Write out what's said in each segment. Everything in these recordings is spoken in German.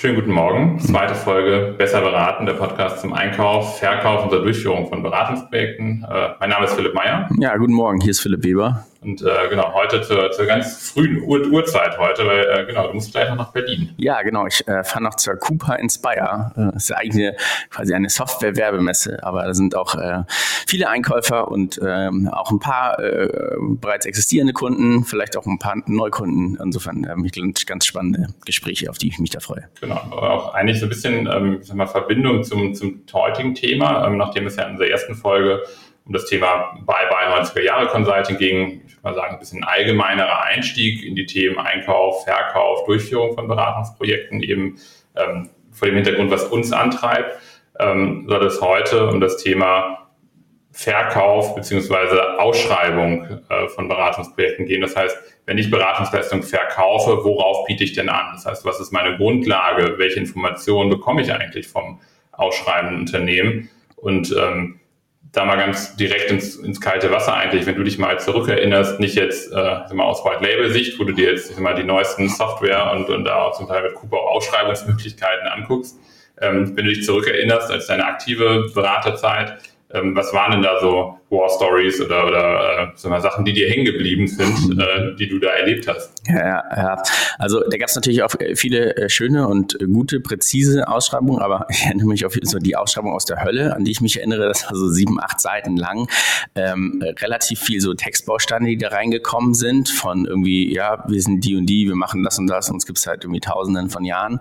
Schönen guten Morgen. Zweite Folge Besser beraten, der Podcast zum Einkauf, Verkauf und der Durchführung von Beratungsprojekten. Äh, mein Name ist Philipp Meyer. Ja, guten Morgen. Hier ist Philipp Weber. Und äh, genau, heute zur, zur ganz frühen Ur Uhrzeit heute, weil äh, genau, du musst gleich noch nach Berlin. Ja, genau. Ich äh, fahre noch zur Cooper Inspire. Äh, das ist eigentlich eine, quasi eine Software-Werbemesse, aber da sind auch äh, viele Einkäufer und ähm, auch ein paar äh, bereits existierende Kunden, vielleicht auch ein paar Neukunden. Insofern äh, ganz, ganz spannende Gespräche, auf die ich mich da freue. Genau, auch eigentlich so ein bisschen ähm, ich sag mal, Verbindung zum, zum heutigen Thema, ähm, nachdem es ja in unserer ersten Folge um das Thema Bye-Bye 90er Jahre Consulting ging. Ich würde mal sagen, ein bisschen allgemeinerer Einstieg in die Themen Einkauf, Verkauf, Durchführung von Beratungsprojekten, eben ähm, vor dem Hintergrund, was uns antreibt, ähm, soll es heute um das Thema Verkauf beziehungsweise Ausschreibung äh, von Beratungsprojekten gehen. Das heißt, wenn ich Beratungsleistung verkaufe, worauf biete ich denn an? Das heißt, was ist meine Grundlage? Welche Informationen bekomme ich eigentlich vom ausschreibenden Unternehmen? Und ähm, da mal ganz direkt ins, ins kalte Wasser eigentlich, wenn du dich mal zurückerinnerst, nicht jetzt äh, mal aus White Label Sicht, wo du dir jetzt mal die neuesten Software und, und da auch zum Teil mit Cooper auch Ausschreibungsmöglichkeiten anguckst, ähm, wenn du dich zurückerinnerst als deine aktive Beraterzeit, ähm, was waren denn da so War Stories oder, oder äh, mal, Sachen, die dir hängen geblieben sind, äh, die du da erlebt hast? Ja, ja. Also da gab es natürlich auch viele äh, schöne und gute, präzise Ausschreibungen, aber ich erinnere mich auf so die Ausschreibung aus der Hölle, an die ich mich erinnere, das war so sieben, acht Seiten lang. Ähm, relativ viel so Textbausteine, die da reingekommen sind, von irgendwie, ja, wir sind die und die, wir machen das und das, uns gibt es halt irgendwie tausenden von Jahren.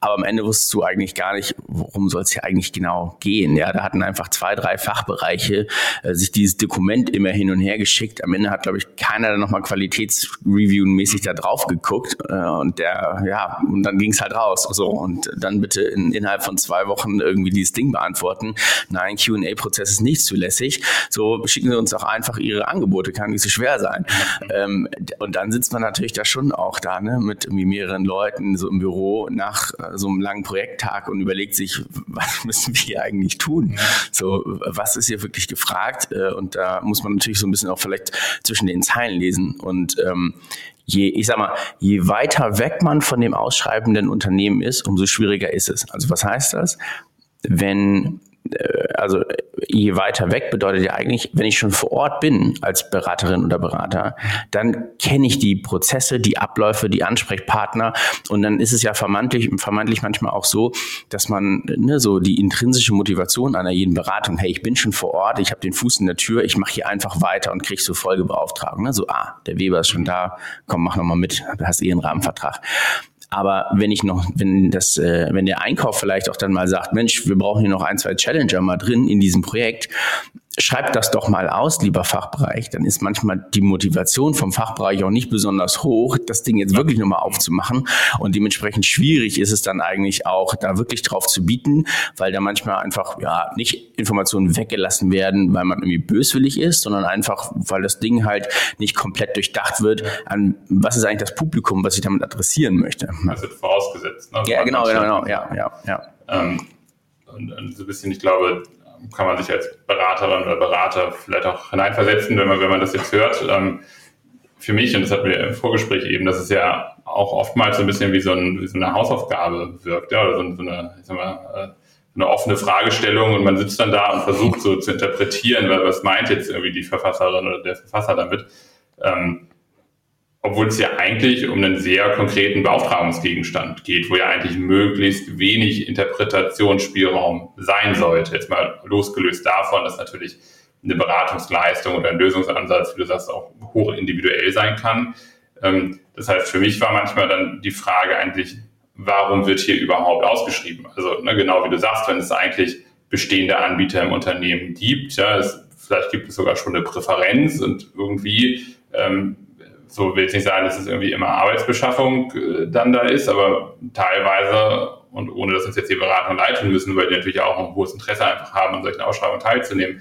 Aber am Ende wusstest du eigentlich gar nicht, worum soll es hier eigentlich genau gehen. Ja, da hatten einfach zwei, drei Fachbereiche äh, sich dieses Dokument immer hin und her geschickt. Am Ende hat, glaube ich, keiner da nochmal Qualitätsreview-mäßig da drauf geguckt. Äh, und der, ja, und dann ging es halt raus. So, und dann bitte in, innerhalb von zwei Wochen irgendwie dieses Ding beantworten. Nein, QA-Prozess ist nicht zulässig. So schicken Sie uns doch einfach Ihre Angebote, kann nicht so schwer sein. Ähm, und dann sitzt man natürlich da schon auch da, ne, mit irgendwie mehreren Leuten so im Büro nach äh, so einem langen Projekttag und überlegt sich, was müssen wir eigentlich tun? So, was ist hier wirklich gefragt? Äh, und da muss man natürlich so ein bisschen auch vielleicht zwischen den Zeilen lesen. Und ähm, je, ich sag mal, je weiter weg man von dem ausschreibenden Unternehmen ist, umso schwieriger ist es. Also was heißt das? Wenn also je weiter weg bedeutet ja eigentlich, wenn ich schon vor Ort bin als Beraterin oder Berater, dann kenne ich die Prozesse, die Abläufe, die Ansprechpartner und dann ist es ja vermeintlich, vermeintlich manchmal auch so, dass man ne, so die intrinsische Motivation einer jeden Beratung, hey, ich bin schon vor Ort, ich habe den Fuß in der Tür, ich mache hier einfach weiter und kriege so Folgebeauftragung. Ne? So, ah, der Weber ist schon da, komm, mach nochmal mit, du hast eh einen Rahmenvertrag. Aber wenn ich noch, wenn das, äh, wenn der Einkauf vielleicht auch dann mal sagt, Mensch, wir brauchen hier noch ein, zwei Challenger mal drin in diesem Projekt, schreibt das doch mal aus, lieber Fachbereich. Dann ist manchmal die Motivation vom Fachbereich auch nicht besonders hoch, das Ding jetzt wirklich nochmal aufzumachen. Und dementsprechend schwierig ist es dann eigentlich auch, da wirklich drauf zu bieten, weil da manchmal einfach, ja, nicht Informationen weggelassen werden, weil man irgendwie böswillig ist, sondern einfach, weil das Ding halt nicht komplett durchdacht wird, an was ist eigentlich das Publikum, was ich damit adressieren möchte. Das wird vorausgesetzt. Ne? Ja, genau, genau, genau, ja, ja, ja. Ähm, und, und so ein bisschen, ich glaube, kann man sich als Beraterin oder Berater vielleicht auch hineinversetzen, wenn man, wenn man das jetzt hört. Ähm, für mich, und das hatten wir im Vorgespräch eben, dass es ja auch oftmals so ein bisschen wie so, ein, wie so eine Hausaufgabe wirkt, ja, oder so, so eine, ich sag mal, äh, eine offene Fragestellung und man sitzt dann da und versucht so zu interpretieren, weil was meint jetzt irgendwie die Verfasserin oder der Verfasser damit. Ähm, obwohl es ja eigentlich um einen sehr konkreten Beauftragungsgegenstand geht, wo ja eigentlich möglichst wenig Interpretationsspielraum sein sollte. Jetzt mal losgelöst davon, dass natürlich eine Beratungsleistung oder ein Lösungsansatz, wie du sagst, auch hoch individuell sein kann. Ähm, das heißt, für mich war manchmal dann die Frage eigentlich, warum wird hier überhaupt ausgeschrieben? Also ne, genau wie du sagst, wenn es eigentlich bestehende Anbieter im Unternehmen gibt, ja, es, vielleicht gibt es sogar schon eine Präferenz und irgendwie ähm, so will ich nicht sagen, dass es irgendwie immer Arbeitsbeschaffung äh, dann da ist, aber teilweise und ohne dass uns jetzt die Beratung leiten müssen, weil die natürlich auch ein hohes Interesse einfach haben, an solchen Ausschreibungen teilzunehmen,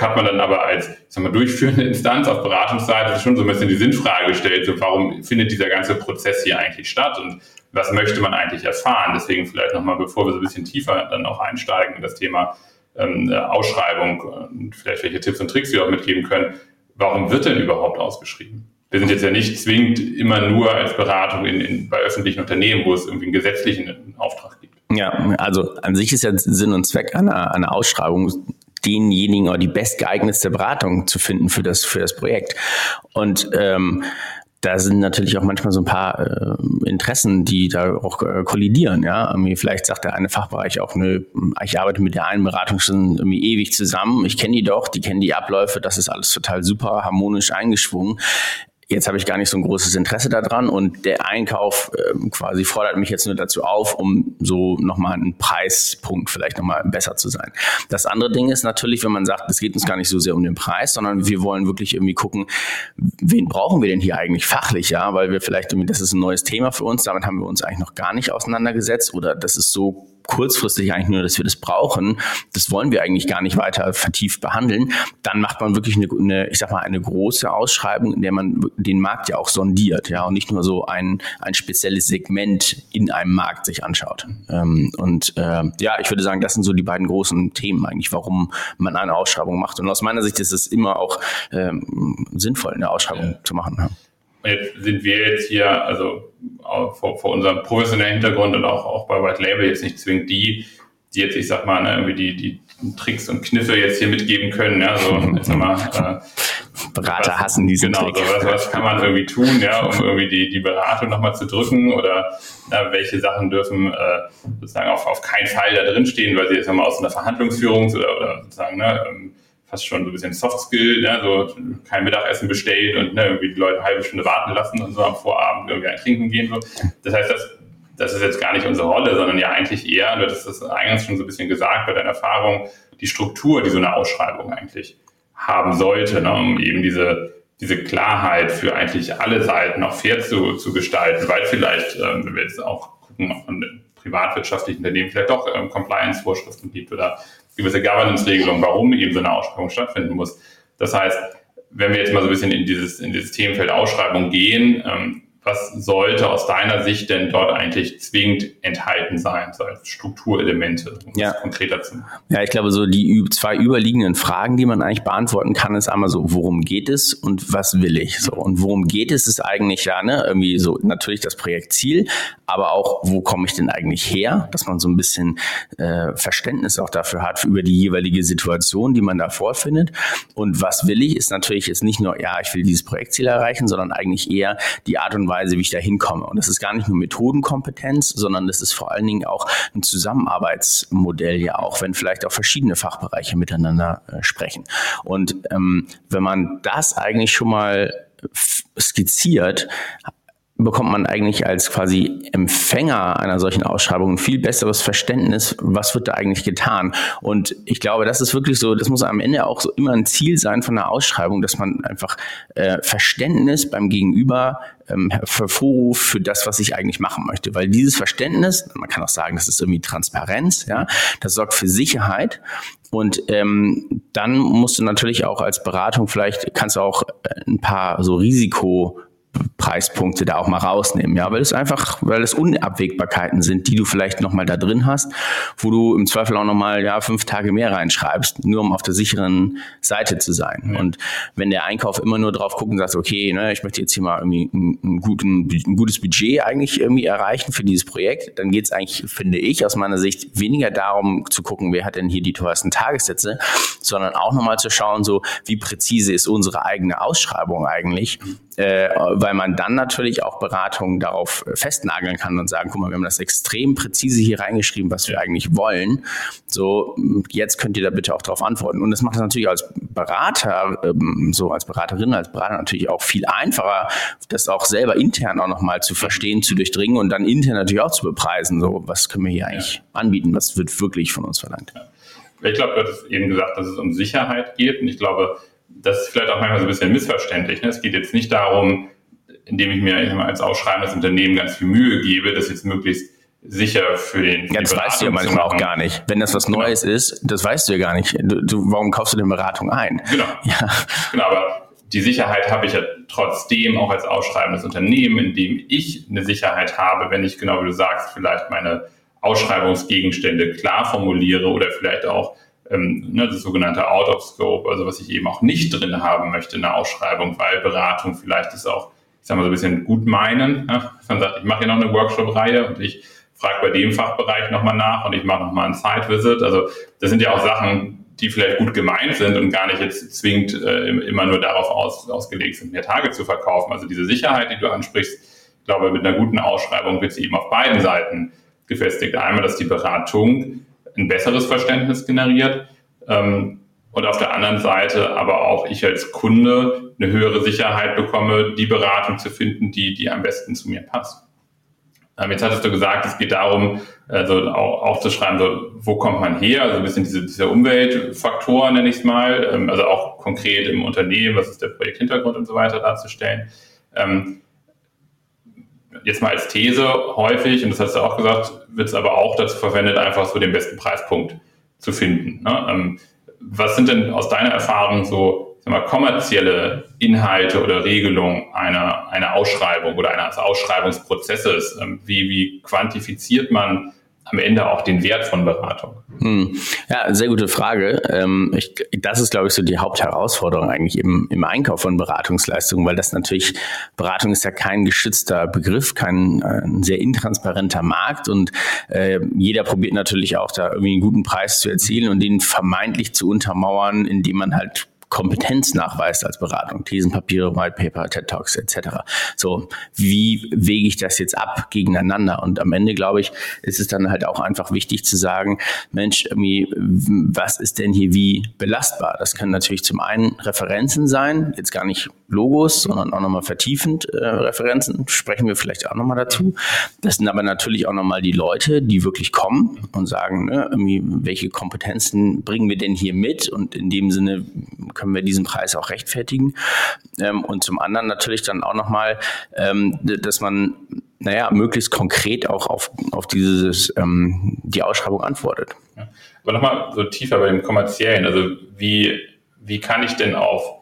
hat man dann aber als sagen wir, durchführende Instanz auf Beratungsseite schon so ein bisschen die Sinnfrage gestellt, so warum findet dieser ganze Prozess hier eigentlich statt und was möchte man eigentlich erfahren? Deswegen vielleicht nochmal, bevor wir so ein bisschen tiefer dann auch einsteigen in das Thema ähm, Ausschreibung und vielleicht welche Tipps und Tricks wir auch mitgeben können, warum wird denn überhaupt ausgeschrieben? Wir sind jetzt ja nicht zwingend immer nur als Beratung in, in, bei öffentlichen Unternehmen, wo es irgendwie einen gesetzlichen Auftrag gibt. Ja, also an sich ist ja Sinn und Zweck einer, einer Ausschreibung, denjenigen oder die bestgeeignetste Beratung zu finden für das, für das Projekt. Und ähm, da sind natürlich auch manchmal so ein paar äh, Interessen, die da auch äh, kollidieren. Ja, vielleicht sagt der eine Fachbereich auch, nö, ich arbeite mit der einen Beratung schon irgendwie ewig zusammen. Ich kenne die doch, die kennen die Abläufe, das ist alles total super harmonisch eingeschwungen jetzt habe ich gar nicht so ein großes Interesse daran und der Einkauf äh, quasi fordert mich jetzt nur dazu auf, um so nochmal einen Preispunkt vielleicht nochmal besser zu sein. Das andere Ding ist natürlich, wenn man sagt, es geht uns gar nicht so sehr um den Preis, sondern wir wollen wirklich irgendwie gucken, wen brauchen wir denn hier eigentlich fachlich, ja, weil wir vielleicht irgendwie, das ist ein neues Thema für uns, damit haben wir uns eigentlich noch gar nicht auseinandergesetzt oder das ist so kurzfristig eigentlich nur, dass wir das brauchen, das wollen wir eigentlich gar nicht weiter vertieft behandeln, dann macht man wirklich eine, eine, ich sag mal, eine große Ausschreibung, in der man den Markt ja auch sondiert, ja, und nicht nur so ein, ein spezielles Segment in einem Markt sich anschaut. Ähm, und äh, ja, ich würde sagen, das sind so die beiden großen Themen eigentlich, warum man eine Ausschreibung macht. Und aus meiner Sicht ist es immer auch ähm, sinnvoll, eine Ausschreibung ja. zu machen. Ja jetzt sind wir jetzt hier, also vor, vor unserem professionellen Hintergrund und auch, auch bei White Label jetzt nicht zwingend die, die jetzt, ich sag mal, ne, irgendwie die, die Tricks und Kniffe jetzt hier mitgeben können. Ja, so, jetzt mal, äh, Berater was, hassen diesen genau, Trick. So, was, was kann man irgendwie tun, ja, um irgendwie die, die Beratung nochmal zu drücken oder na, welche Sachen dürfen äh, sozusagen auf, auf keinen Fall da drin stehen, weil sie jetzt mal aus einer Verhandlungsführung oder, oder sozusagen ne, ähm, fast schon so ein bisschen Soft Skill, ne, so kein Mittagessen bestellt und ne, irgendwie die Leute eine halbe Stunde warten lassen und so am Vorabend irgendwie ein Trinken gehen. So. Das heißt, das, das ist jetzt gar nicht unsere Rolle, sondern ja eigentlich eher, du hast das eingangs schon so ein bisschen gesagt bei deiner Erfahrung, die Struktur, die so eine Ausschreibung eigentlich haben sollte, ne, um eben diese, diese Klarheit für eigentlich alle Seiten auch fair zu, zu gestalten, weil vielleicht, ähm, wenn wir jetzt auch gucken, von privatwirtschaftlichen Unternehmen vielleicht auch ähm, Compliance-Vorschriften gibt oder gewisse Governance-Regelungen, warum eben so eine Ausschreibung stattfinden muss. Das heißt, wenn wir jetzt mal so ein bisschen in dieses, in dieses Themenfeld Ausschreibung gehen, ähm, was sollte aus deiner Sicht denn dort eigentlich zwingend enthalten sein, so als Strukturelemente, um ja. konkreter zu machen? Ja, ich glaube, so die zwei überliegenden Fragen, die man eigentlich beantworten kann, ist einmal so, worum geht es und was will ich? So, und worum geht es, ist eigentlich ja, ne, irgendwie so natürlich das Projektziel, aber auch, wo komme ich denn eigentlich her, dass man so ein bisschen äh, Verständnis auch dafür hat, über die jeweilige Situation, die man da vorfindet. Und was will ich, ist natürlich jetzt nicht nur, ja, ich will dieses Projektziel erreichen, sondern eigentlich eher die Art und Weise, Weise, wie ich da hinkomme. Und das ist gar nicht nur Methodenkompetenz, sondern das ist vor allen Dingen auch ein Zusammenarbeitsmodell ja auch, wenn vielleicht auch verschiedene Fachbereiche miteinander äh, sprechen. Und ähm, wenn man das eigentlich schon mal skizziert, bekommt man eigentlich als quasi Empfänger einer solchen Ausschreibung ein viel besseres Verständnis, was wird da eigentlich getan. Und ich glaube, das ist wirklich so, das muss am Ende auch so immer ein Ziel sein von der Ausschreibung, dass man einfach äh, Verständnis beim Gegenüber ähm, hervorruft für das, was ich eigentlich machen möchte. Weil dieses Verständnis, man kann auch sagen, das ist irgendwie Transparenz, ja, das sorgt für Sicherheit. Und ähm, dann musst du natürlich auch als Beratung vielleicht, kannst du auch äh, ein paar so Risiko Preispunkte da auch mal rausnehmen, ja, weil es einfach, weil es Unabwägbarkeiten sind, die du vielleicht nochmal da drin hast, wo du im Zweifel auch nochmal, ja, fünf Tage mehr reinschreibst, nur um auf der sicheren Seite zu sein. Ja. Und wenn der Einkauf immer nur drauf guckt und sagt, okay, ne, ich möchte jetzt hier mal irgendwie ein, guten, ein gutes Budget eigentlich irgendwie erreichen für dieses Projekt, dann geht es eigentlich, finde ich, aus meiner Sicht weniger darum zu gucken, wer hat denn hier die teuersten Tagessätze, sondern auch nochmal zu schauen, so, wie präzise ist unsere eigene Ausschreibung eigentlich, äh, weil man dann natürlich auch Beratungen darauf festnageln kann und sagen, guck mal, wir haben das extrem präzise hier reingeschrieben, was wir eigentlich wollen. So, jetzt könnt ihr da bitte auch darauf antworten. Und das macht es natürlich als Berater, ähm, so als Beraterin, als Berater natürlich auch viel einfacher, das auch selber intern auch nochmal zu verstehen, zu durchdringen und dann intern natürlich auch zu bepreisen. So, was können wir hier eigentlich anbieten? Was wird wirklich von uns verlangt? Ich glaube, du hast eben gesagt, dass es um Sicherheit geht. Und ich glaube, das ist vielleicht auch manchmal so ein bisschen missverständlich. Ne? Es geht jetzt nicht darum, indem ich mir als ausschreibendes Unternehmen ganz viel Mühe gebe, das jetzt möglichst sicher für den. Ja, das weißt du ja manchmal auch gar nicht. Wenn das was genau. Neues genau. ist, das weißt du ja gar nicht. Du, du, warum kaufst du denn Beratung ein? Genau. Ja. Genau, aber die Sicherheit habe ich ja trotzdem auch als ausschreibendes Unternehmen, indem ich eine Sicherheit habe, wenn ich genau wie du sagst, vielleicht meine Ausschreibungsgegenstände klar formuliere oder vielleicht auch ähm, ne, das sogenannte Out of Scope, also was ich eben auch nicht drin haben möchte in der Ausschreibung, weil Beratung vielleicht ist auch, ich sag mal so ein bisschen gut meinen. Ne? Man sagt, ich mache hier noch eine Workshop-Reihe und ich frage bei dem Fachbereich nochmal nach und ich mache nochmal ein Site-Visit. Also das sind ja auch Sachen, die vielleicht gut gemeint sind und gar nicht jetzt zwingend äh, immer nur darauf aus, ausgelegt sind, mehr Tage zu verkaufen. Also diese Sicherheit, die du ansprichst, ich glaube, mit einer guten Ausschreibung wird sie eben auf beiden Seiten gefestigt. Einmal, dass die Beratung ein besseres Verständnis generiert ähm, und auf der anderen Seite aber auch ich als Kunde eine höhere Sicherheit bekomme, die Beratung zu finden, die, die am besten zu mir passt. Ähm, jetzt hattest du gesagt, es geht darum, also auch aufzuschreiben, so, wo kommt man her, also ein bisschen diese, diese Umweltfaktoren, nenne ich es mal, ähm, also auch konkret im Unternehmen, was ist der Projekthintergrund und so weiter darzustellen. Ähm, jetzt mal als These häufig, und das hast du auch gesagt, wird es aber auch dazu verwendet, einfach so den besten Preispunkt zu finden. Ne? was sind denn aus deiner Erfahrung so mal, kommerzielle Inhalte oder Regelungen einer, einer Ausschreibung oder eines Ausschreibungsprozesses? Ähm, wie, wie quantifiziert man am Ende auch den Wert von Beratung? Hm. Ja, sehr gute Frage. Ähm, ich, das ist, glaube ich, so die Hauptherausforderung eigentlich im, im Einkauf von Beratungsleistungen, weil das natürlich, Beratung ist ja kein geschützter Begriff, kein äh, sehr intransparenter Markt und äh, jeder probiert natürlich auch da irgendwie einen guten Preis zu erzielen und den vermeintlich zu untermauern, indem man halt Kompetenz nachweist als Beratung, Thesenpapiere, Whitepaper, TED Talks etc. So, wie wege ich das jetzt ab gegeneinander? Und am Ende, glaube ich, ist es dann halt auch einfach wichtig zu sagen, Mensch, was ist denn hier wie belastbar? Das können natürlich zum einen Referenzen sein, jetzt gar nicht Logos, sondern auch nochmal vertiefend äh, Referenzen, sprechen wir vielleicht auch nochmal dazu. Das sind aber natürlich auch nochmal die Leute, die wirklich kommen und sagen, ne, welche Kompetenzen bringen wir denn hier mit? Und in dem Sinne können wir diesen Preis auch rechtfertigen. Ähm, und zum anderen natürlich dann auch nochmal, ähm, dass man naja, möglichst konkret auch auf, auf dieses, ähm, die Ausschreibung antwortet. Aber nochmal so tiefer bei dem kommerziellen, also wie, wie kann ich denn auf,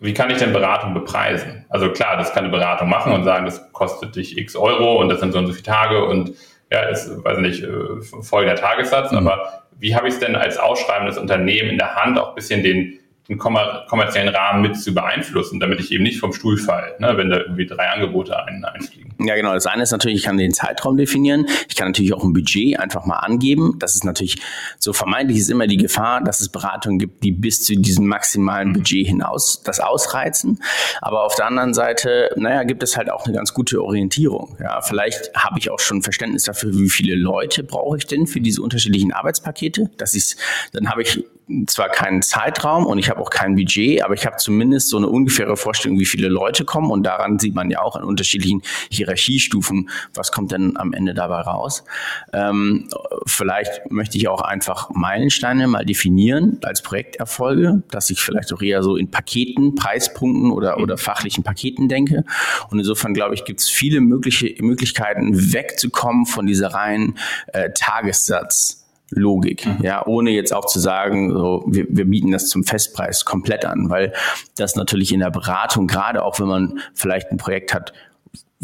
wie kann ich denn Beratung bepreisen? Also klar, das kann eine Beratung machen und sagen, das kostet dich x Euro und das sind so und so viele Tage und ja, ist, weiß nicht, äh, folgender Tagessatz, mhm. aber wie habe ich es denn als ausschreibendes Unternehmen in der Hand auch ein bisschen den, den kommerziellen Rahmen mit zu beeinflussen, damit ich eben nicht vom Stuhl falle, ne, wenn da irgendwie drei Angebote ein, einfliegen. Ja, genau. Das eine ist natürlich, ich kann den Zeitraum definieren. Ich kann natürlich auch ein Budget einfach mal angeben. Das ist natürlich so vermeintlich ist immer die Gefahr, dass es Beratungen gibt, die bis zu diesem maximalen mhm. Budget hinaus das ausreizen. Aber auf der anderen Seite, naja, gibt es halt auch eine ganz gute Orientierung. Ja, vielleicht habe ich auch schon Verständnis dafür, wie viele Leute brauche ich denn für diese unterschiedlichen Arbeitspakete. Das ist, dann habe ich zwar keinen Zeitraum und ich habe auch kein Budget, aber ich habe zumindest so eine ungefähre Vorstellung, wie viele Leute kommen und daran sieht man ja auch an unterschiedlichen Hierarchiestufen, was kommt denn am Ende dabei raus. Ähm, vielleicht möchte ich auch einfach Meilensteine mal definieren als Projekterfolge, dass ich vielleicht auch eher so in Paketen, Preispunkten oder, oder fachlichen Paketen denke. Und insofern glaube ich, gibt es viele mögliche Möglichkeiten wegzukommen von dieser reinen äh, Tagessatz. Logik, mhm. ja, ohne jetzt auch zu sagen, so, wir, wir bieten das zum Festpreis komplett an, weil das natürlich in der Beratung, gerade auch wenn man vielleicht ein Projekt hat,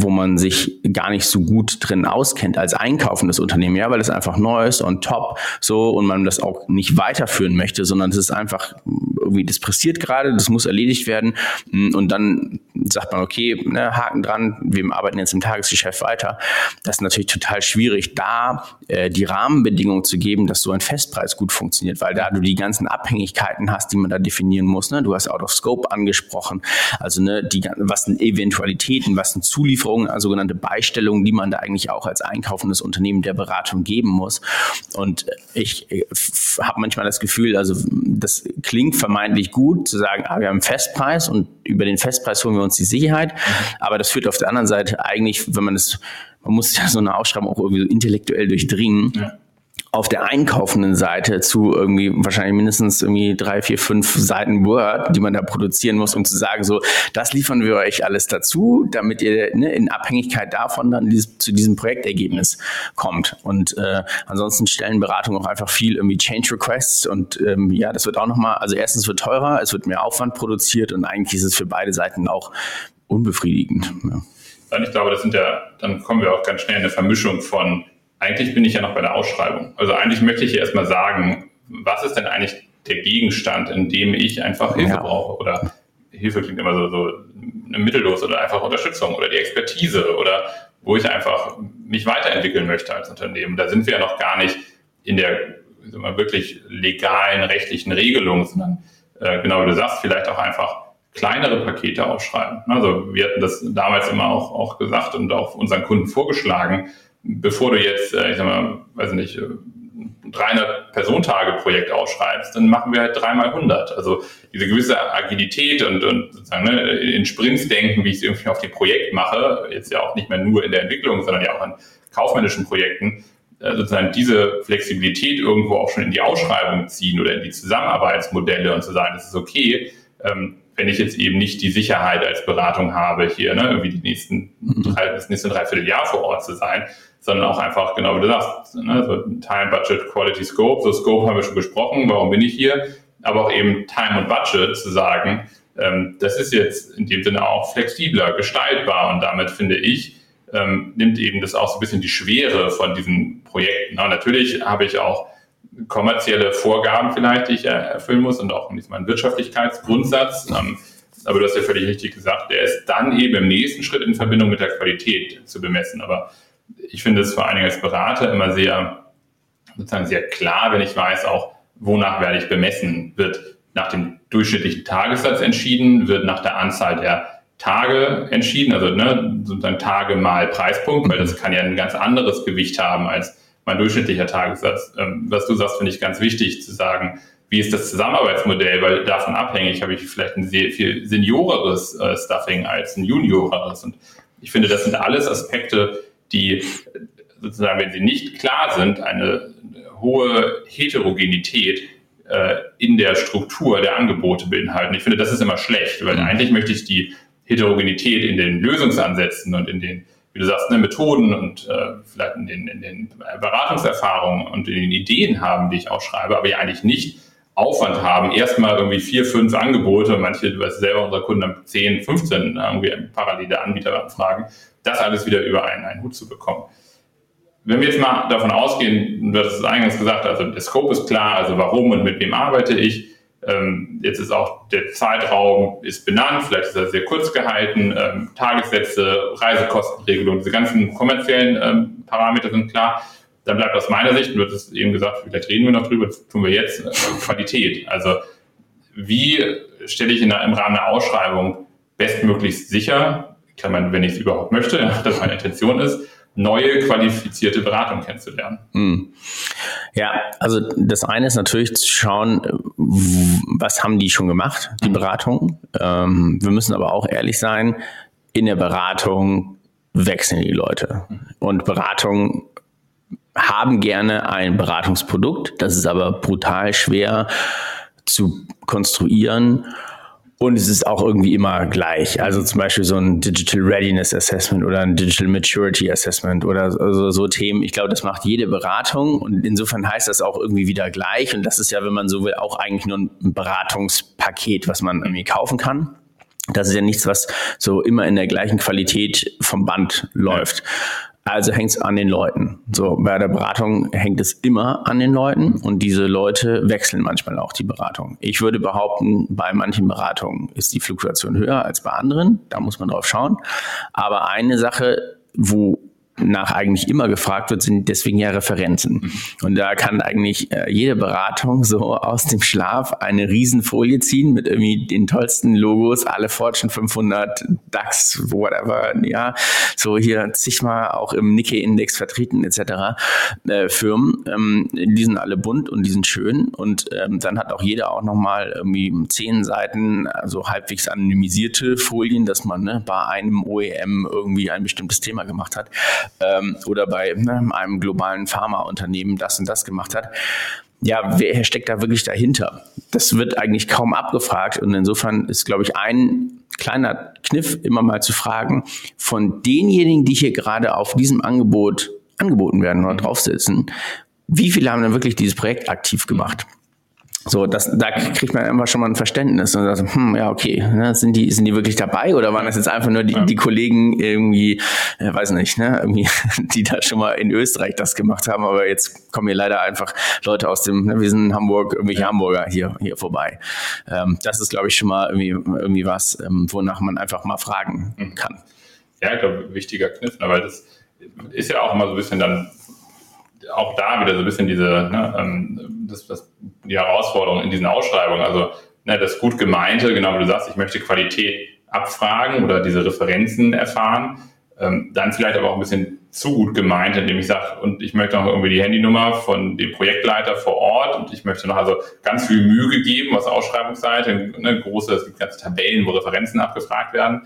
wo man sich gar nicht so gut drin auskennt als einkaufendes Unternehmen, ja, weil es einfach neu ist und top so und man das auch nicht weiterführen möchte, sondern es ist einfach irgendwie, das pressiert gerade, das muss erledigt werden und dann sagt man, okay, ne, Haken dran, wir arbeiten jetzt im Tagesgeschäft weiter. Das ist natürlich total schwierig, da äh, die Rahmenbedingungen zu geben, dass so ein Festpreis gut funktioniert, weil da du die ganzen Abhängigkeiten hast, die man da definieren muss. Ne? Du hast Out of Scope angesprochen, also ne, die, was sind Eventualitäten, was sind Zulieferungen, Lieferungen, also sogenannte Beistellungen, die man da eigentlich auch als einkaufendes Unternehmen der Beratung geben muss. Und ich äh, habe manchmal das Gefühl, also das klingt vermeintlich gut, zu sagen, ah, wir haben einen Festpreis und über den Festpreis holen wir uns die Sicherheit. Aber das führt auf der anderen Seite eigentlich, wenn man es, man muss ja so eine Ausschreibung auch irgendwie so intellektuell durchdringen. Ja auf der einkaufenden Seite zu irgendwie wahrscheinlich mindestens irgendwie drei, vier, fünf Seiten Word, die man da produzieren muss, um zu sagen, so, das liefern wir euch alles dazu, damit ihr ne, in Abhängigkeit davon dann dieses, zu diesem Projektergebnis kommt. Und äh, ansonsten stellen Beratungen auch einfach viel irgendwie Change Requests und ähm, ja, das wird auch nochmal, also erstens wird teurer, es wird mehr Aufwand produziert und eigentlich ist es für beide Seiten auch unbefriedigend. Ja. Ich glaube, das sind ja, dann kommen wir auch ganz schnell in eine Vermischung von eigentlich bin ich ja noch bei der Ausschreibung. Also eigentlich möchte ich erstmal sagen, was ist denn eigentlich der Gegenstand, in dem ich einfach Hilfe ja. brauche oder Hilfe klingt immer so, so mittellos oder einfach Unterstützung oder die Expertise oder wo ich einfach mich weiterentwickeln möchte als Unternehmen. Da sind wir ja noch gar nicht in der mal, wirklich legalen rechtlichen Regelung, sondern äh, genau wie du sagst, vielleicht auch einfach kleinere Pakete aufschreiben. Also wir hatten das damals immer auch, auch gesagt und auch unseren Kunden vorgeschlagen, bevor du jetzt, äh, ich sag mal, weiß nicht, 300 Personentage-Projekt ausschreibst, dann machen wir halt dreimal 100. Also diese gewisse Agilität und, und sozusagen ne, in Sprints denken, wie ich es irgendwie auf dem Projekt mache, jetzt ja auch nicht mehr nur in der Entwicklung, sondern ja auch an kaufmännischen Projekten, äh, sozusagen diese Flexibilität irgendwo auch schon in die Ausschreibung ziehen oder in die Zusammenarbeitsmodelle und zu sagen, das ist okay, ähm, wenn ich jetzt eben nicht die Sicherheit als Beratung habe, hier ne, irgendwie die nächsten drei, das nächste Dreivierteljahr vor Ort zu sein, sondern auch einfach, genau wie du sagst, ne, so Time, Budget, Quality, Scope. So Scope haben wir schon besprochen, warum bin ich hier, aber auch eben Time und Budget zu sagen, ähm, das ist jetzt in dem Sinne auch flexibler, gestaltbar und damit finde ich, ähm, nimmt eben das auch so ein bisschen die Schwere von diesen Projekten. Na, natürlich habe ich auch kommerzielle Vorgaben vielleicht, die ich erfüllen muss und auch meinen Wirtschaftlichkeitsgrundsatz. Ähm, aber du hast ja völlig richtig gesagt, der ist dann eben im nächsten Schritt in Verbindung mit der Qualität zu bemessen. Aber ich finde es vor allen Dingen als Berater immer sehr, sozusagen sehr klar, wenn ich weiß auch, wonach werde ich bemessen. Wird nach dem durchschnittlichen Tagessatz entschieden, wird nach der Anzahl der Tage entschieden, also ne, sozusagen Tage mal Preispunkt, weil das kann ja ein ganz anderes Gewicht haben als mein durchschnittlicher Tagessatz. Ähm, was du sagst, finde ich ganz wichtig zu sagen, wie ist das Zusammenarbeitsmodell, weil davon abhängig habe ich vielleicht ein sehr viel senioreres äh, Stuffing als ein junioreres. Und ich finde, das sind alles Aspekte, die sozusagen, wenn sie nicht klar sind, eine hohe Heterogenität äh, in der Struktur der Angebote beinhalten. Ich finde, das ist immer schlecht, weil mhm. eigentlich möchte ich die Heterogenität in den Lösungsansätzen und in den, wie du sagst, ne, Methoden und äh, vielleicht in den, in den Beratungserfahrungen und in den Ideen haben, die ich auch schreibe, aber ja eigentlich nicht Aufwand haben, erstmal irgendwie vier, fünf Angebote, manche, du weißt selber, unsere Kunden haben 10, 15 irgendwie parallele Anbieteranfragen, das alles wieder über einen, einen Hut zu bekommen. Wenn wir jetzt mal davon ausgehen, du hast es eingangs gesagt, also der Scope ist klar, also warum und mit wem arbeite ich, ähm, jetzt ist auch der Zeitraum ist benannt, vielleicht ist er sehr kurz gehalten, ähm, Tagessätze, Reisekostenregelungen, diese ganzen kommerziellen ähm, Parameter sind klar. Dann bleibt aus meiner Sicht, du hattest eben gesagt, vielleicht reden wir noch drüber, tun wir jetzt, Qualität. Also wie stelle ich in der, im Rahmen der Ausschreibung bestmöglichst sicher, kann man, wenn ich es überhaupt möchte, ja, dass meine Intention ist, neue qualifizierte Beratung kennenzulernen. Hm. Ja, also das eine ist natürlich zu schauen, was haben die schon gemacht, die mhm. Beratung. Ähm, wir müssen aber auch ehrlich sein, in der Beratung wechseln die Leute. Mhm. Und Beratung haben gerne ein Beratungsprodukt, das ist aber brutal schwer zu konstruieren und es ist auch irgendwie immer gleich. Also zum Beispiel so ein Digital Readiness Assessment oder ein Digital Maturity Assessment oder so, so Themen. Ich glaube, das macht jede Beratung und insofern heißt das auch irgendwie wieder gleich. Und das ist ja, wenn man so will, auch eigentlich nur ein Beratungspaket, was man irgendwie kaufen kann. Das ist ja nichts, was so immer in der gleichen Qualität vom Band läuft. Also hängt es an den Leuten. So bei der Beratung hängt es immer an den Leuten und diese Leute wechseln manchmal auch die Beratung. Ich würde behaupten, bei manchen Beratungen ist die Fluktuation höher als bei anderen. Da muss man drauf schauen. Aber eine Sache, wo nach eigentlich immer gefragt wird, sind deswegen ja Referenzen. Und da kann eigentlich äh, jede Beratung so aus dem Schlaf eine Riesenfolie ziehen mit irgendwie den tollsten Logos, alle Fortune 500, DAX, whatever, ja, so hier zigmal auch im Nikkei-Index vertreten etc. Äh, Firmen. Ähm, die sind alle bunt und die sind schön und ähm, dann hat auch jeder auch nochmal irgendwie zehn Seiten, also halbwegs anonymisierte Folien, dass man ne, bei einem OEM irgendwie ein bestimmtes Thema gemacht hat ähm, oder bei ne, einem globalen Pharmaunternehmen das und das gemacht hat. Ja, wer steckt da wirklich dahinter? Das wird eigentlich kaum abgefragt und insofern ist, glaube ich, ein kleiner Kniff immer mal zu fragen, von denjenigen, die hier gerade auf diesem Angebot angeboten werden oder drauf sitzen, wie viele haben denn wirklich dieses Projekt aktiv gemacht? So, das, da kriegt man immer schon mal ein Verständnis und sagt, hm, ja, okay, ne, sind die, sind die wirklich dabei oder waren das jetzt einfach nur die, ja. die Kollegen irgendwie, äh, weiß nicht, ne, irgendwie, die da schon mal in Österreich das gemacht haben, aber jetzt kommen hier leider einfach Leute aus dem, ne, wir sind in Hamburg, irgendwelche ja. Hamburger hier, hier vorbei. Ähm, das ist, glaube ich, schon mal irgendwie, irgendwie was, ähm, wonach man einfach mal fragen mhm. kann. Ja, ich glaube, wichtiger Kniff, aber das ist ja auch immer so ein bisschen dann auch da wieder so ein bisschen diese, ne, ähm, das, das, die Herausforderung in diesen Ausschreibungen. Also ne, das gut gemeinte, genau wie du sagst, ich möchte Qualität abfragen oder diese Referenzen erfahren. Ähm, dann vielleicht aber auch ein bisschen zu gut gemeint, indem ich sage, und ich möchte noch irgendwie die Handynummer von dem Projektleiter vor Ort und ich möchte noch also ganz viel Mühe gegeben aus Ausschreibungsseite, ne, große, es gibt ganze Tabellen, wo Referenzen abgefragt werden.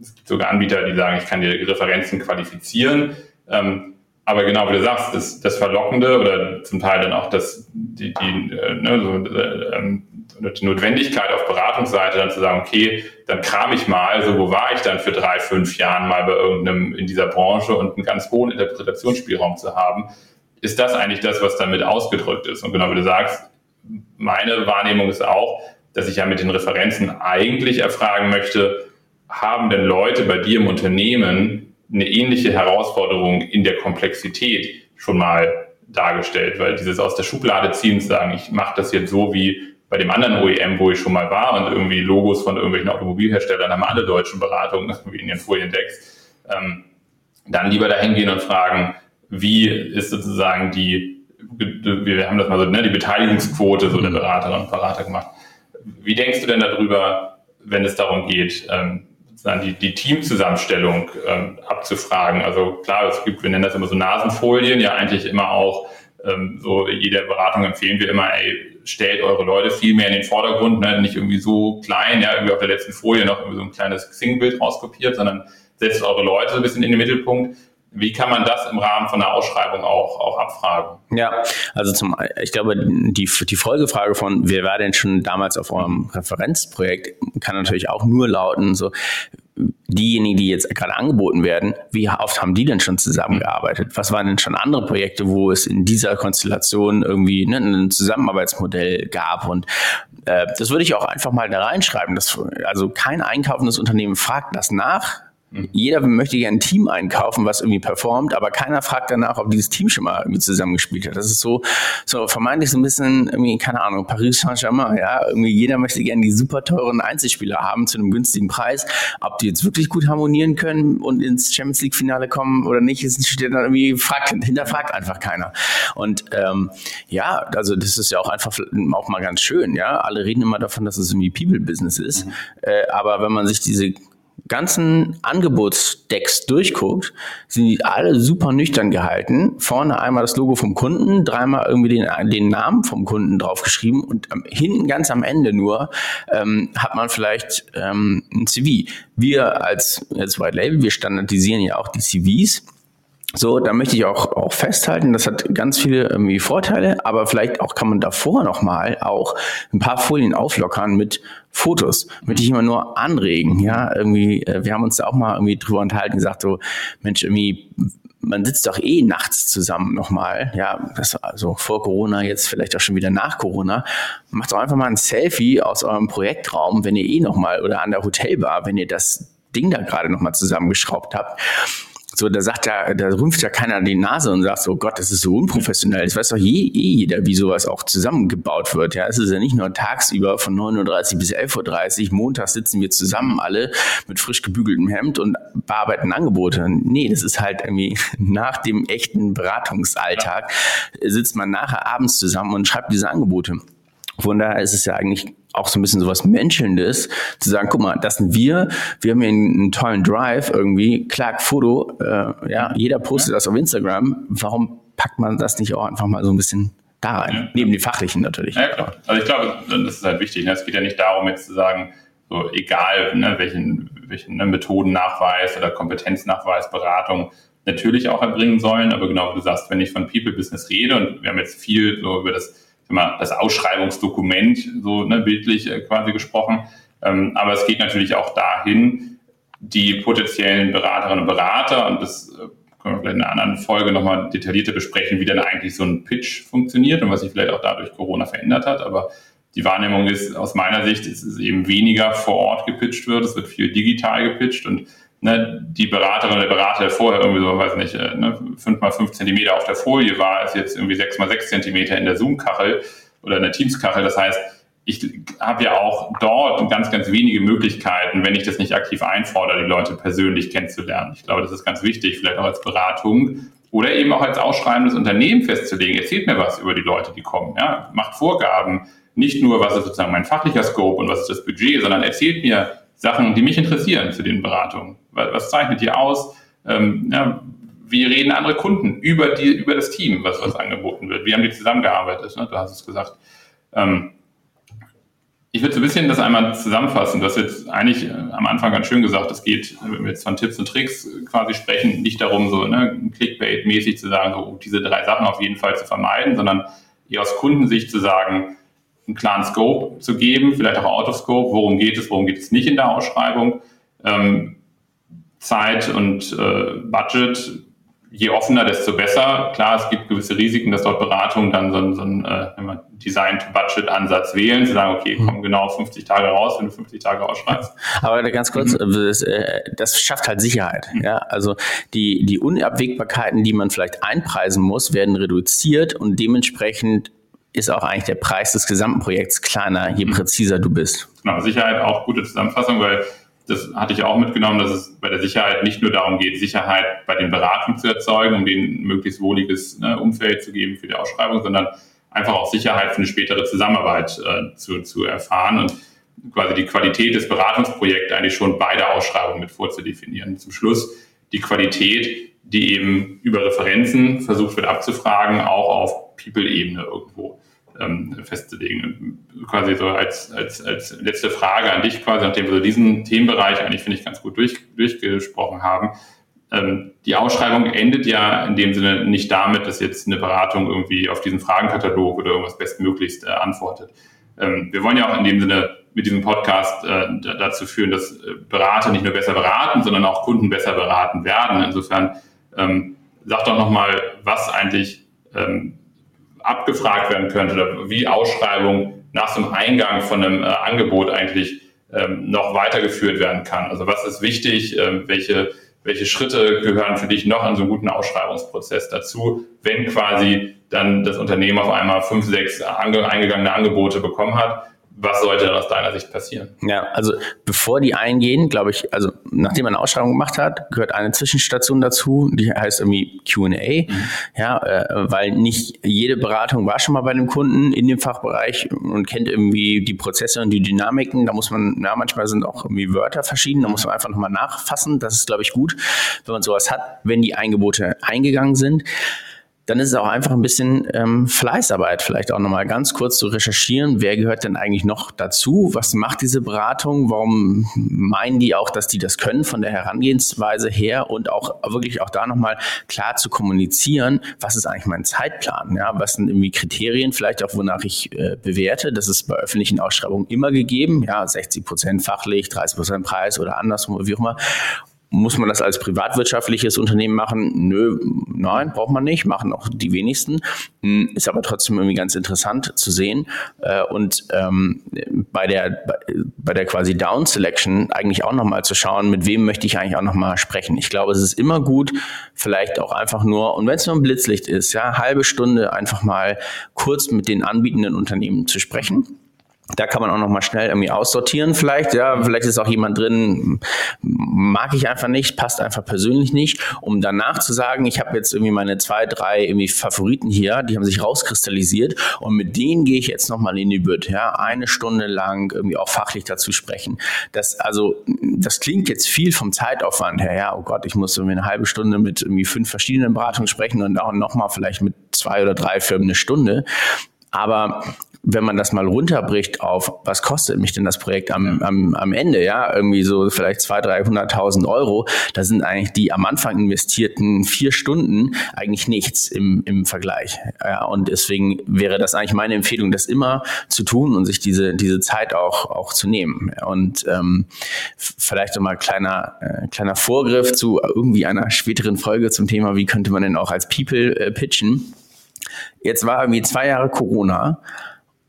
Es gibt sogar Anbieter, die sagen, ich kann die Referenzen qualifizieren. Ähm, aber genau wie du sagst, das, das Verlockende oder zum Teil dann auch das, die, die, äh, ne, so, äh, ähm, die Notwendigkeit auf Beratungsseite dann zu sagen, okay, dann kram ich mal, so wo war ich dann für drei, fünf Jahren mal bei irgendeinem in dieser Branche und einen ganz hohen Interpretationsspielraum zu haben, ist das eigentlich das, was damit ausgedrückt ist. Und genau wie du sagst, meine Wahrnehmung ist auch, dass ich ja mit den Referenzen eigentlich erfragen möchte, haben denn Leute bei dir im Unternehmen eine ähnliche Herausforderung in der Komplexität schon mal dargestellt, weil dieses aus der Schublade ziehen, sagen, ich mache das jetzt so wie bei dem anderen OEM, wo ich schon mal war und irgendwie Logos von irgendwelchen Automobilherstellern haben alle deutschen Beratungen irgendwie in ihren Foliendecks, ähm, dann lieber dahin gehen und fragen, wie ist sozusagen die, wir haben das mal so, ne, die Beteiligungsquote so der Beraterinnen und Berater gemacht. Wie denkst du denn darüber, wenn es darum geht, ähm, die, die Teamzusammenstellung ähm, abzufragen. Also klar, es gibt, wir nennen das immer so Nasenfolien, ja eigentlich immer auch ähm, so jeder Beratung empfehlen wir immer, ey, stellt eure Leute viel mehr in den Vordergrund, ne? nicht irgendwie so klein, ja, irgendwie auf der letzten Folie noch irgendwie so ein kleines Xing-Bild rauskopiert, sondern setzt eure Leute so ein bisschen in den Mittelpunkt. Wie kann man das im Rahmen von einer Ausschreibung auch, auch abfragen? Ja, also zum, ich glaube, die, die Folgefrage von, wer war denn schon damals auf eurem Referenzprojekt, kann natürlich auch nur lauten, so, diejenigen, die jetzt gerade angeboten werden, wie oft haben die denn schon zusammengearbeitet? Was waren denn schon andere Projekte, wo es in dieser Konstellation irgendwie ne, ein Zusammenarbeitsmodell gab? Und äh, das würde ich auch einfach mal da reinschreiben. Dass, also kein einkaufendes Unternehmen fragt das nach, jeder möchte gerne ein Team einkaufen, was irgendwie performt, aber keiner fragt danach, ob dieses Team schon mal irgendwie zusammengespielt hat. Das ist so, so vermeintlich so ein bisschen irgendwie, keine Ahnung, Paris Saint-Germain, ja. Irgendwie jeder möchte gerne die super teuren Einzelspieler haben zu einem günstigen Preis. Ob die jetzt wirklich gut harmonieren können und ins Champions League Finale kommen oder nicht, ist steht dann irgendwie, fragt, hinterfragt einfach keiner. Und, ähm, ja, also das ist ja auch einfach auch mal ganz schön, ja. Alle reden immer davon, dass es irgendwie People-Business ist. Mhm. Äh, aber wenn man sich diese ganzen Angebotsdecks durchguckt, sind die alle super nüchtern gehalten. Vorne einmal das Logo vom Kunden, dreimal irgendwie den, den Namen vom Kunden draufgeschrieben und am, hinten ganz am Ende nur ähm, hat man vielleicht ähm, ein CV. Wir als, als White Label, wir standardisieren ja auch die CVs so, da möchte ich auch, auch festhalten, das hat ganz viele irgendwie Vorteile, aber vielleicht auch kann man davor nochmal auch ein paar Folien auflockern mit Fotos, mit ich immer nur anregen, ja, irgendwie, äh, wir haben uns da auch mal irgendwie drüber unterhalten, gesagt so, Mensch, irgendwie, man sitzt doch eh nachts zusammen nochmal, ja, das also vor Corona, jetzt vielleicht auch schon wieder nach Corona, macht doch einfach mal ein Selfie aus eurem Projektraum, wenn ihr eh nochmal, oder an der Hotelbar, wenn ihr das Ding da gerade nochmal zusammengeschraubt habt so, da sagt ja, da rümpft ja keiner die Nase und sagt so, oh Gott, das ist so unprofessionell. Das weiß doch je, eh jeder, wie sowas auch zusammengebaut wird. Ja, es ist ja nicht nur tagsüber von 9.30 Uhr bis 11.30 Uhr. Montags sitzen wir zusammen alle mit frisch gebügeltem Hemd und bearbeiten Angebote. Nee, das ist halt irgendwie nach dem echten Beratungsalltag sitzt man nachher abends zusammen und schreibt diese Angebote. Von daher ist es ja eigentlich auch so ein bisschen sowas Menschelndes, zu sagen, guck mal, das sind wir, wir haben hier einen, einen tollen Drive irgendwie, Clark Foto, äh, ja, jeder postet das auf Instagram, warum packt man das nicht auch einfach mal so ein bisschen da rein? Ja. Neben die fachlichen natürlich. Ja, klar. Also ich glaube, das ist halt wichtig. Ne? Es geht ja nicht darum, jetzt zu sagen, so egal, ne, welchen, welchen ne, Methodennachweis oder Kompetenznachweis, Beratung natürlich auch erbringen sollen, aber genau wie du sagst, wenn ich von People Business rede und wir haben jetzt viel so über das immer das Ausschreibungsdokument, so ne, bildlich äh, quasi gesprochen. Ähm, aber es geht natürlich auch dahin, die potenziellen Beraterinnen und Berater, und das äh, können wir vielleicht in einer anderen Folge nochmal detaillierter besprechen, wie dann eigentlich so ein Pitch funktioniert und was sich vielleicht auch dadurch Corona verändert hat. Aber die Wahrnehmung ist aus meiner Sicht, dass es eben weniger vor Ort gepitcht wird, es wird viel digital gepitcht und ne, die Beraterin oder der Berater, der vorher irgendwie so, weiß nicht, äh, ne, 5 mal 5 Zentimeter auf der Folie war, ist jetzt irgendwie 6 mal 6 Zentimeter in der Zoom-Kachel oder in der Teams-Kachel. Das heißt, ich habe ja auch dort ganz, ganz wenige Möglichkeiten, wenn ich das nicht aktiv einfordere, die Leute persönlich kennenzulernen. Ich glaube, das ist ganz wichtig, vielleicht auch als Beratung oder eben auch als ausschreibendes Unternehmen festzulegen. Erzählt mir was über die Leute, die kommen. Ja? Macht Vorgaben. Nicht nur, was ist sozusagen mein fachlicher Scope und was ist das Budget, sondern erzählt mir Sachen, die mich interessieren zu den Beratungen. Was zeichnet ihr aus? Ähm, ja, wie reden andere Kunden über, die, über das Team, was, was angeboten wird? Wie haben die zusammengearbeitet? Ne? Du hast es gesagt. Ähm, ich würde so ein bisschen das einmal zusammenfassen. Du hast jetzt eigentlich äh, am Anfang ganz schön gesagt, es geht, wenn wir jetzt von Tipps und Tricks quasi sprechen, nicht darum, so ne, Clickbait-mäßig zu sagen, so diese drei Sachen auf jeden Fall zu vermeiden, sondern eher aus Kundensicht zu sagen, einen klaren Scope zu geben, vielleicht auch Out of Scope, worum geht es, worum geht es nicht in der Ausschreibung, ähm, Zeit und äh, Budget je offener, desto besser. Klar, es gibt gewisse Risiken, dass dort Beratungen dann so, so einen äh, Design-to-Budget-Ansatz wählen, zu sagen, okay, komm genau 50 Tage raus, wenn du 50 Tage ausschreibst. Aber ganz kurz, mhm. das, äh, das, schafft halt Sicherheit. Mhm. Ja? Also die, die Unabwägbarkeiten, die man vielleicht einpreisen muss, werden reduziert und dementsprechend ist auch eigentlich der Preis des gesamten Projekts kleiner, je mhm. präziser du bist. Genau, Sicherheit auch gute Zusammenfassung, weil das hatte ich auch mitgenommen, dass es bei der Sicherheit nicht nur darum geht, Sicherheit bei den Beratungen zu erzeugen, um denen ein möglichst wohliges ne, Umfeld zu geben für die Ausschreibung, sondern einfach auch Sicherheit für eine spätere Zusammenarbeit äh, zu, zu erfahren und quasi die Qualität des Beratungsprojekts eigentlich schon bei der Ausschreibung mit vorzudefinieren. Zum Schluss die Qualität, die eben über Referenzen versucht wird abzufragen, auch auf People-Ebene irgendwo ähm, festzulegen. Quasi so als, als, als letzte Frage an dich quasi, nachdem wir so diesen Themenbereich eigentlich, finde ich, ganz gut durch, durchgesprochen haben. Ähm, die Ausschreibung endet ja in dem Sinne nicht damit, dass jetzt eine Beratung irgendwie auf diesen Fragenkatalog oder irgendwas bestmöglichst äh, antwortet. Ähm, wir wollen ja auch in dem Sinne mit diesem Podcast äh, dazu führen, dass äh, Berater nicht nur besser beraten, sondern auch Kunden besser beraten werden. Insofern ähm, sag doch nochmal, was eigentlich ähm, abgefragt werden könnte oder wie Ausschreibung nach einem Eingang von einem äh, Angebot eigentlich ähm, noch weitergeführt werden kann. Also was ist wichtig, ähm, welche, welche Schritte gehören für dich noch an so einem guten Ausschreibungsprozess dazu, wenn quasi dann das Unternehmen auf einmal fünf, sechs ange eingegangene Angebote bekommen hat was sollte aus deiner Sicht passieren? Ja, also bevor die eingehen, glaube ich, also nachdem man eine Ausschreibung gemacht hat, gehört eine Zwischenstation dazu, die heißt irgendwie Q&A, mhm. ja, äh, weil nicht jede Beratung war schon mal bei einem Kunden in dem Fachbereich und kennt irgendwie die Prozesse und die Dynamiken. Da muss man, ja, manchmal sind auch irgendwie Wörter verschieden, da muss man einfach nochmal nachfassen. Das ist, glaube ich, gut, wenn man sowas hat, wenn die Angebote eingegangen sind dann ist es auch einfach ein bisschen ähm, Fleißarbeit, vielleicht auch nochmal ganz kurz zu recherchieren, wer gehört denn eigentlich noch dazu, was macht diese Beratung, warum meinen die auch, dass die das können von der Herangehensweise her? Und auch wirklich auch da nochmal klar zu kommunizieren, was ist eigentlich mein Zeitplan, ja, was sind irgendwie Kriterien, vielleicht auch wonach ich äh, bewerte, das ist bei öffentlichen Ausschreibungen immer gegeben, ja, 60 Prozent fachlich, 30 Prozent Preis oder andersrum, wie auch immer muss man das als privatwirtschaftliches Unternehmen machen? Nö, nein, braucht man nicht, machen auch die wenigsten. Hm, ist aber trotzdem irgendwie ganz interessant zu sehen. Äh, und ähm, bei der bei der quasi Down Selection eigentlich auch nochmal zu schauen, mit wem möchte ich eigentlich auch nochmal sprechen. Ich glaube, es ist immer gut, vielleicht auch einfach nur, und wenn es nur ein Blitzlicht ist, ja, halbe Stunde einfach mal kurz mit den anbietenden Unternehmen zu sprechen da kann man auch noch mal schnell irgendwie aussortieren vielleicht. Ja, vielleicht ist auch jemand drin, mag ich einfach nicht, passt einfach persönlich nicht, um danach zu sagen, ich habe jetzt irgendwie meine zwei, drei irgendwie Favoriten hier, die haben sich rauskristallisiert und mit denen gehe ich jetzt noch mal in die Bütt, ja, eine Stunde lang irgendwie auch fachlich dazu sprechen. Das also, das klingt jetzt viel vom Zeitaufwand her. Ja, oh Gott, ich muss irgendwie eine halbe Stunde mit irgendwie fünf verschiedenen Beratungen sprechen und auch noch mal vielleicht mit zwei oder drei Firmen eine Stunde. Aber wenn man das mal runterbricht auf, was kostet mich denn das Projekt am, am, am Ende, ja, irgendwie so vielleicht 200.000, 300.000 Euro, da sind eigentlich die am Anfang investierten vier Stunden eigentlich nichts im, im Vergleich. Ja, und deswegen wäre das eigentlich meine Empfehlung, das immer zu tun und sich diese, diese Zeit auch, auch zu nehmen. Und ähm, vielleicht nochmal kleiner, äh, kleiner Vorgriff zu irgendwie einer späteren Folge zum Thema, wie könnte man denn auch als People äh, pitchen. Jetzt war irgendwie zwei Jahre Corona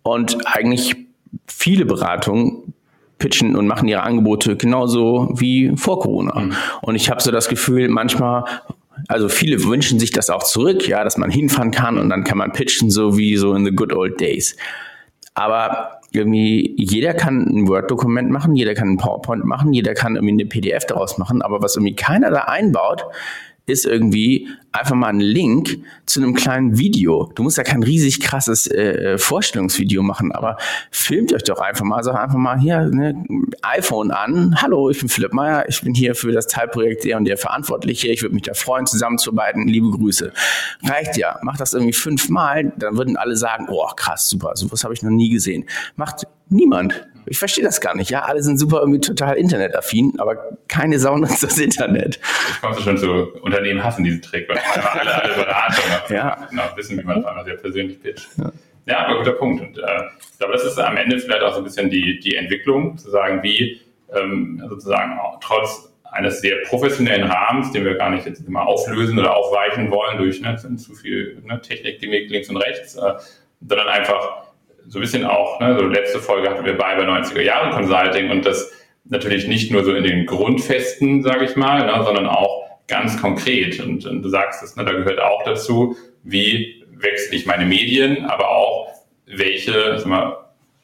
und eigentlich viele Beratungen pitchen und machen ihre Angebote genauso wie vor Corona. Mhm. Und ich habe so das Gefühl, manchmal also viele wünschen sich das auch zurück, ja, dass man hinfahren kann und dann kann man pitchen, so wie so in the good old days. Aber irgendwie jeder kann ein Word-Dokument machen, jeder kann ein PowerPoint machen, jeder kann irgendwie eine PDF daraus machen, aber was irgendwie keiner da einbaut, ist irgendwie einfach mal ein Link zu einem kleinen Video. Du musst ja kein riesig krasses äh, Vorstellungsvideo machen, aber filmt euch doch einfach mal. Sag einfach mal hier ne, iPhone an. Hallo, ich bin Philipp Meyer. Ich bin hier für das Teilprojekt der und der Verantwortliche. Ich würde mich da freuen, zusammenzuarbeiten. Liebe Grüße. Reicht ja. Mach das irgendwie fünfmal, dann würden alle sagen, oh krass, super, sowas habe ich noch nie gesehen. Macht niemand. Ich verstehe das gar nicht. Ja, alle sind super irgendwie total internetaffin, aber keine Sau nutzt das Internet. Ich komme schon zu Unternehmen hassen diesen Trick, weil alle, alle Beratungen ja. genau, wissen, wie man auf einmal sehr persönlich pitcht. Ja. ja, aber guter Punkt. Und äh, ich glaube, das ist am Ende vielleicht auch so ein bisschen die, die Entwicklung, zu sagen, wie ähm, sozusagen trotz eines sehr professionellen Rahmens, den wir gar nicht jetzt immer auflösen oder aufweichen wollen durch ne, zu viel ne, Technik, die links und rechts, äh, sondern einfach so ein bisschen auch, ne, so letzte Folge hatten wir bei bei 90er Jahren Consulting und das natürlich nicht nur so in den Grundfesten, sage ich mal, ne, sondern auch ganz konkret. Und, und du sagst es, ne, da gehört auch dazu, wie wechsle ich meine Medien, aber auch welche sag mal,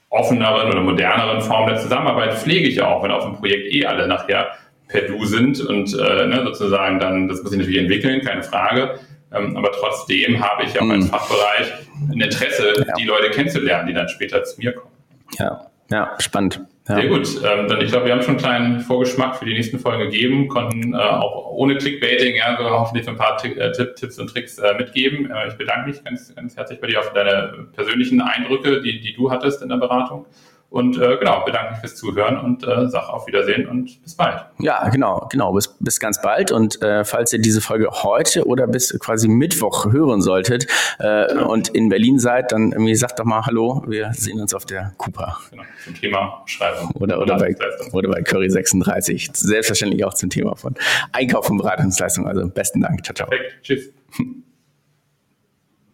offeneren oder moderneren Formen der Zusammenarbeit pflege ich auch, wenn auf dem Projekt eh alle nachher per Du sind und äh, ne, sozusagen dann, das muss ich natürlich entwickeln, keine Frage. Ähm, aber trotzdem habe ich auch mhm. als Fachbereich ein Interesse, ja. die Leute kennenzulernen, die dann später zu mir kommen. Ja, ja, spannend. Ja. Sehr gut. Ähm, dann ich glaube, wir haben schon einen kleinen Vorgeschmack für die nächsten Folgen gegeben, konnten äh, auch ohne Clickbaiting ja, so hoffentlich ein paar T äh, Tipps und Tricks äh, mitgeben. Äh, ich bedanke mich ganz, ganz herzlich bei dir auf deine persönlichen Eindrücke, die, die du hattest in der Beratung. Und äh, genau, bedanke mich fürs Zuhören und äh, sage auf Wiedersehen und bis bald. Ja, genau, genau, bis, bis ganz bald. Und äh, falls ihr diese Folge heute oder bis quasi Mittwoch hören solltet äh, genau. und in Berlin seid, dann irgendwie sagt doch mal Hallo, wir sehen uns auf der Cooper. Genau, zum Thema Schreibung. Oder, oder, bei, oder bei Curry 36. Selbstverständlich auch zum Thema von Einkauf und Beratungsleistung. Also besten Dank. Ciao, ciao. Perfekt. Tschüss.